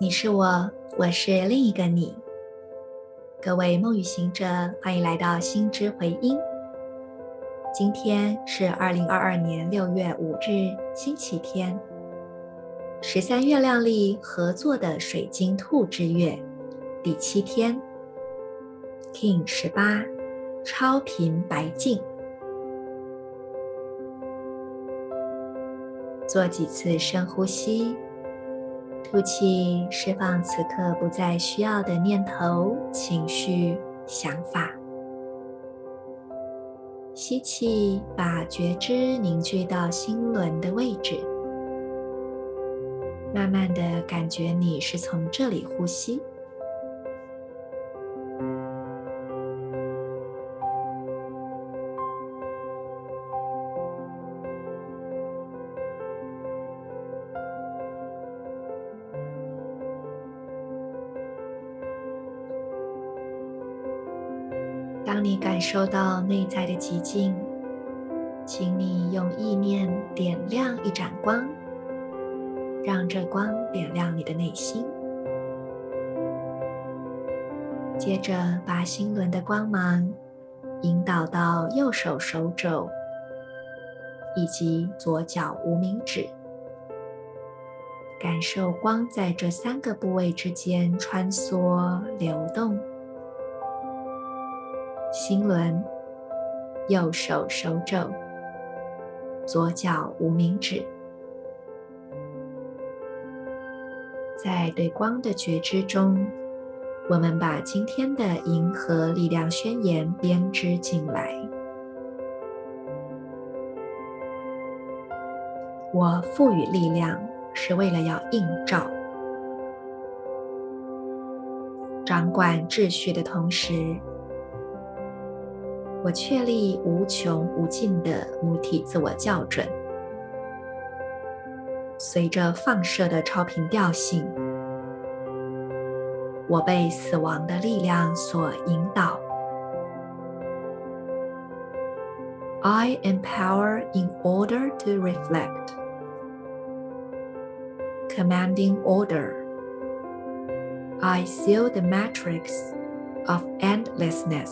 你是我，我是另一个你。各位梦语行者，欢迎来到心之回音。今天是二零二二年六月五日，星期天，十三月亮历合作的水晶兔之月第七天 King 十八，超频白镜。做几次深呼吸。吐气，释放此刻不再需要的念头、情绪、想法。吸气，把觉知凝聚到心轮的位置，慢慢的感觉你是从这里呼吸。当你感受到内在的寂静，请你用意念点亮一盏光，让这光点亮你的内心。接着，把心轮的光芒引导到右手手肘以及左脚无名指，感受光在这三个部位之间穿梭流动。心轮、右手手肘、左脚无名指，在对光的觉知中，我们把今天的银河力量宣言编织进来。我赋予力量，是为了要映照、掌管秩序的同时。我确立无穷无尽的母体自我校准，随着放射的超频调性，我被死亡的力量所引导。I am power in order to reflect, commanding order. I seal the matrix of endlessness.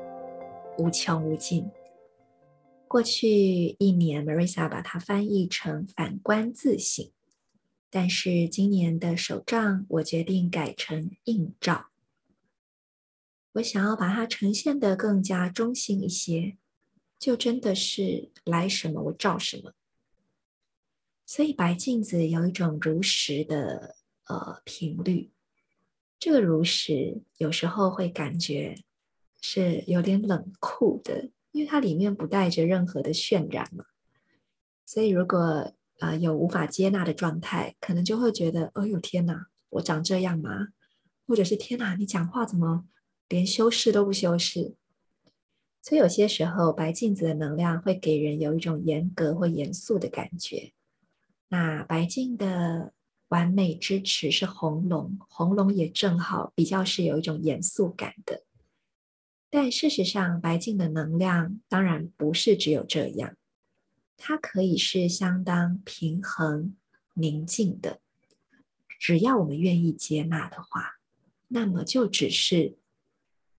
无穷无尽。过去一年，Marissa 把它翻译成“反观自省”，但是今年的手账，我决定改成“映照”。我想要把它呈现的更加中性一些，就真的是来什么我照什么。所以白镜子有一种如实的呃频率，这个如实有时候会感觉。是有点冷酷的，因为它里面不带着任何的渲染嘛，所以如果呃有无法接纳的状态，可能就会觉得，哎呦天哪，我长这样吗？或者是天哪，你讲话怎么连修饰都不修饰？所以有些时候白镜子的能量会给人有一种严格或严肃的感觉。那白镜的完美支持是红龙，红龙也正好比较是有一种严肃感的。但事实上，白镜的能量当然不是只有这样，它可以是相当平衡、宁静的。只要我们愿意接纳的话，那么就只是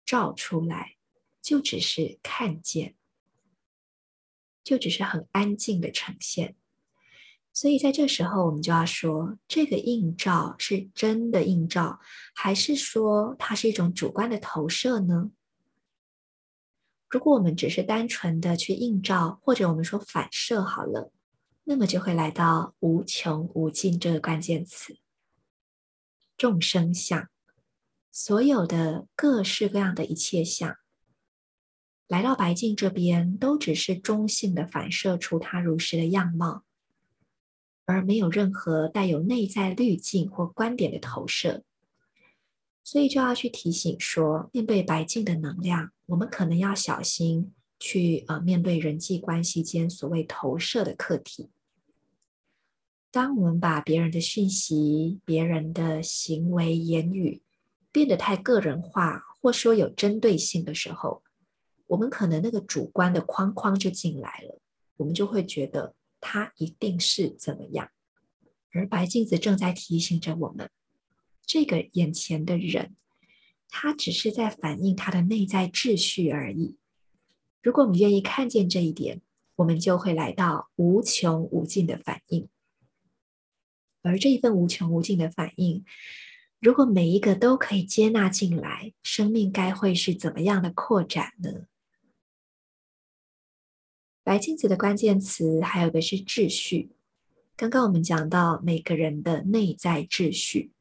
照出来，就只是看见，就只是很安静的呈现。所以在这时候，我们就要说，这个映照是真的映照，还是说它是一种主观的投射呢？如果我们只是单纯的去映照，或者我们说反射好了，那么就会来到无穷无尽这个关键词。众生相，所有的各式各样的一切相，来到白镜这边，都只是中性的反射出它如实的样貌。而没有任何带有内在滤镜或观点的投射。所以就要去提醒说，面对白镜的能量，我们可能要小心去呃面对人际关系间所谓投射的课题。当我们把别人的讯息、别人的行为、言语变得太个人化，或说有针对性的时候，我们可能那个主观的框框就进来了，我们就会觉得他一定是怎么样。而白镜子正在提醒着我们。这个眼前的人，他只是在反映他的内在秩序而已。如果我们愿意看见这一点，我们就会来到无穷无尽的反应。而这一份无穷无尽的反应，如果每一个都可以接纳进来，生命该会是怎么样的扩展呢？白镜子的关键词还有个是秩序。刚刚我们讲到每个人的内在秩序。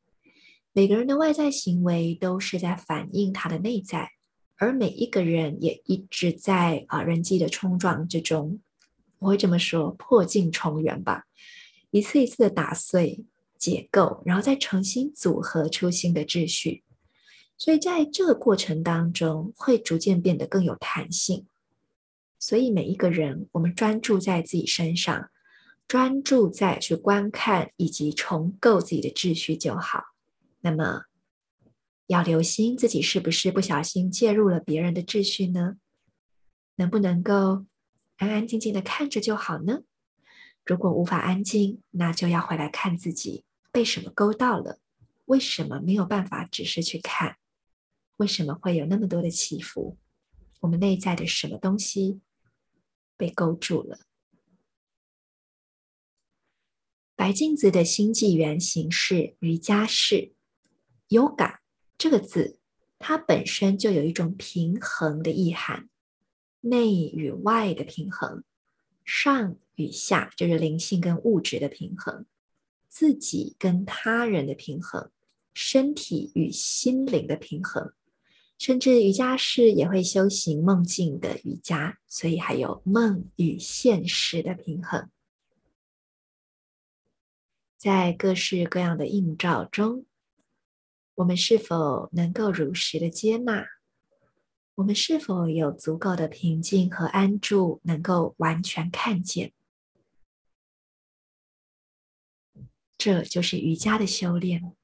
每个人的外在行为都是在反映他的内在，而每一个人也一直在啊人际的冲撞之中，我会这么说，破镜重圆吧，一次一次的打碎、解构，然后再重新组合出新的秩序。所以在这个过程当中，会逐渐变得更有弹性。所以每一个人，我们专注在自己身上，专注在去观看以及重构自己的秩序就好。那么，要留心自己是不是不小心介入了别人的秩序呢？能不能够安安静静的看着就好呢？如果无法安静，那就要回来看自己被什么勾到了，为什么没有办法只是去看？为什么会有那么多的起伏？我们内在的什么东西被勾住了？白镜子的星际原型是瑜伽式。Yoga 这个字，它本身就有一种平衡的意涵，内与外的平衡，上与下就是灵性跟物质的平衡，自己跟他人的平衡，身体与心灵的平衡，甚至瑜伽士也会修行梦境的瑜伽，所以还有梦与现实的平衡，在各式各样的映照中。我们是否能够如实的接纳？我们是否有足够的平静和安住，能够完全看见？这就是瑜伽的修炼，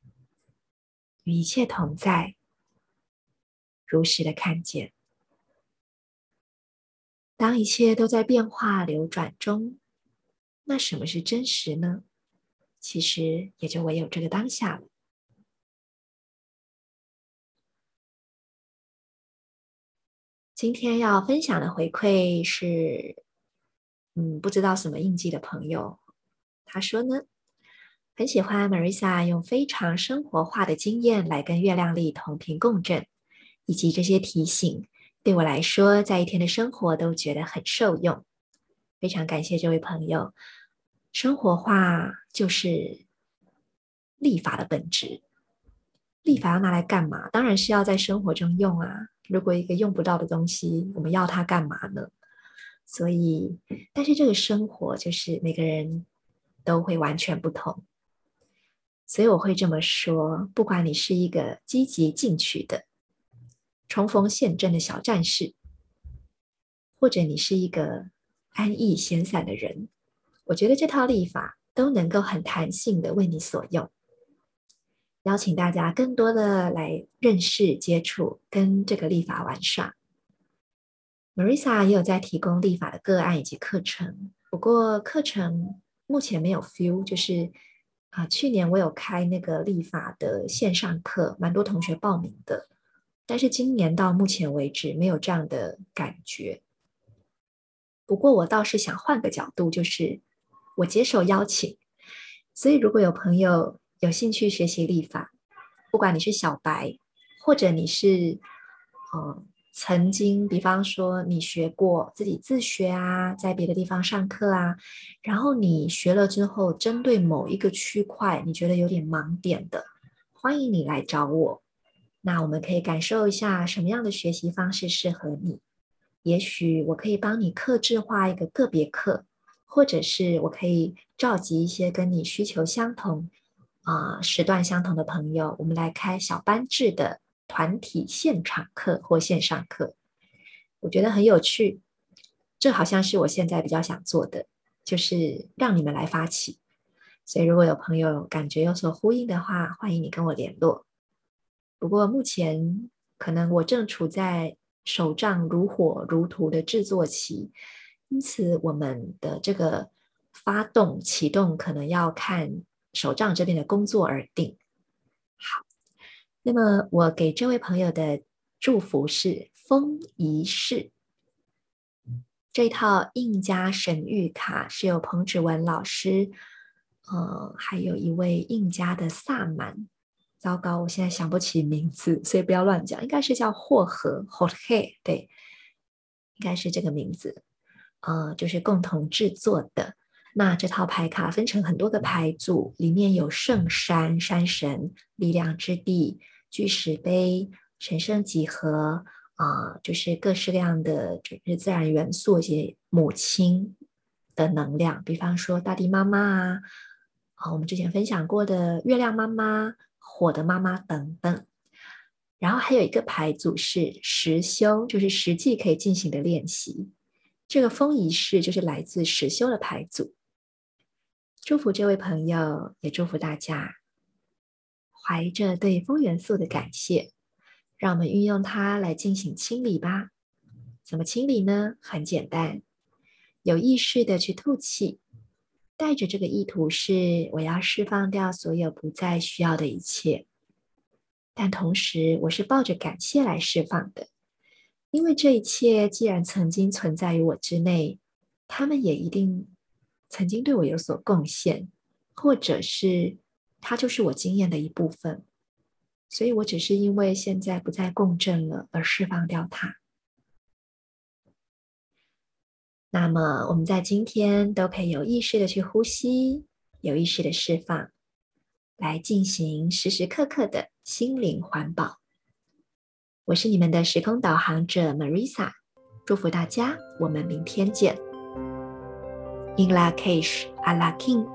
与一切同在，如实的看见。当一切都在变化流转中，那什么是真实呢？其实也就唯有这个当下了。今天要分享的回馈是，嗯，不知道什么印记的朋友，他说呢，很喜欢 Marisa 用非常生活化的经验来跟月亮历同频共振，以及这些提醒，对我来说，在一天的生活都觉得很受用。非常感谢这位朋友，生活化就是历法的本质。历法要拿来干嘛？当然是要在生活中用啊。如果一个用不到的东西，我们要它干嘛呢？所以，但是这个生活就是每个人都会完全不同，所以我会这么说：不管你是一个积极进取的、冲锋陷阵的小战士，或者你是一个安逸闲散的人，我觉得这套历法都能够很弹性的为你所用。邀请大家更多的来认识、接触，跟这个立法玩耍。Marisa 也有在提供立法的个案以及课程，不过课程目前没有 feel，就是啊，去年我有开那个立法的线上课，蛮多同学报名的，但是今年到目前为止没有这样的感觉。不过我倒是想换个角度，就是我接受邀请，所以如果有朋友，有兴趣学习历法，不管你是小白，或者你是，呃，曾经，比方说你学过自己自学啊，在别的地方上课啊，然后你学了之后，针对某一个区块，你觉得有点盲点的，欢迎你来找我。那我们可以感受一下什么样的学习方式适合你，也许我可以帮你克制化一个个别课，或者是我可以召集一些跟你需求相同啊、时段相同的朋友，我们来开小班制的团体现场课或线上课，我觉得很有趣。这好像是我现在比较想做的，就是让你们来发起。所以如果有朋友感觉有所呼应的话，欢迎你跟我联络。不过目前可能我正处在手账如火如荼的制作期。因此，我们的这个发动启动可能要看手账这边的工作而定。好，那么我给这位朋友的祝福是风仪式。这一套印加神谕卡是由彭芷文老师，呃，还有一位印加的萨满。糟糕，我现在想不起名字，所以不要乱讲。应该是叫霍和霍黑，对，应该是这个名字。呃，就是共同制作的。那这套牌卡分成很多个牌组，里面有圣山、山神、力量之地、巨石碑、神圣几何啊、就是各式各样的就是自然元素，一些母亲的能量，比方说大地妈妈啊，啊，我们之前分享过的月亮妈妈、火的妈妈等等。然后还有一个牌组是实修，就是实际可以进行的练习。这个丰仪式就是来自实修的牌组，祝福这位朋友，也祝福大家，怀着对风元素的感谢，让我们运用它来进行清理吧。怎么清理呢？很简单，有意识的去吐气，带着这个意图是我要释放掉所有不再需要的一切，但同时我是抱着感谢来释放的。因为这一切既然曾经存在于我之内，他们也一定曾经对我有所贡献，或者是它就是我经验的一部分，所以我只是因为现在不再共振了而释放掉它。那么我们在今天都可以有意识的去呼吸，有意识的释放，来进行时时刻刻的心灵环保。我是你们的时空导航者 Marisa，祝福大家，我们明天见。In La Cage à la King.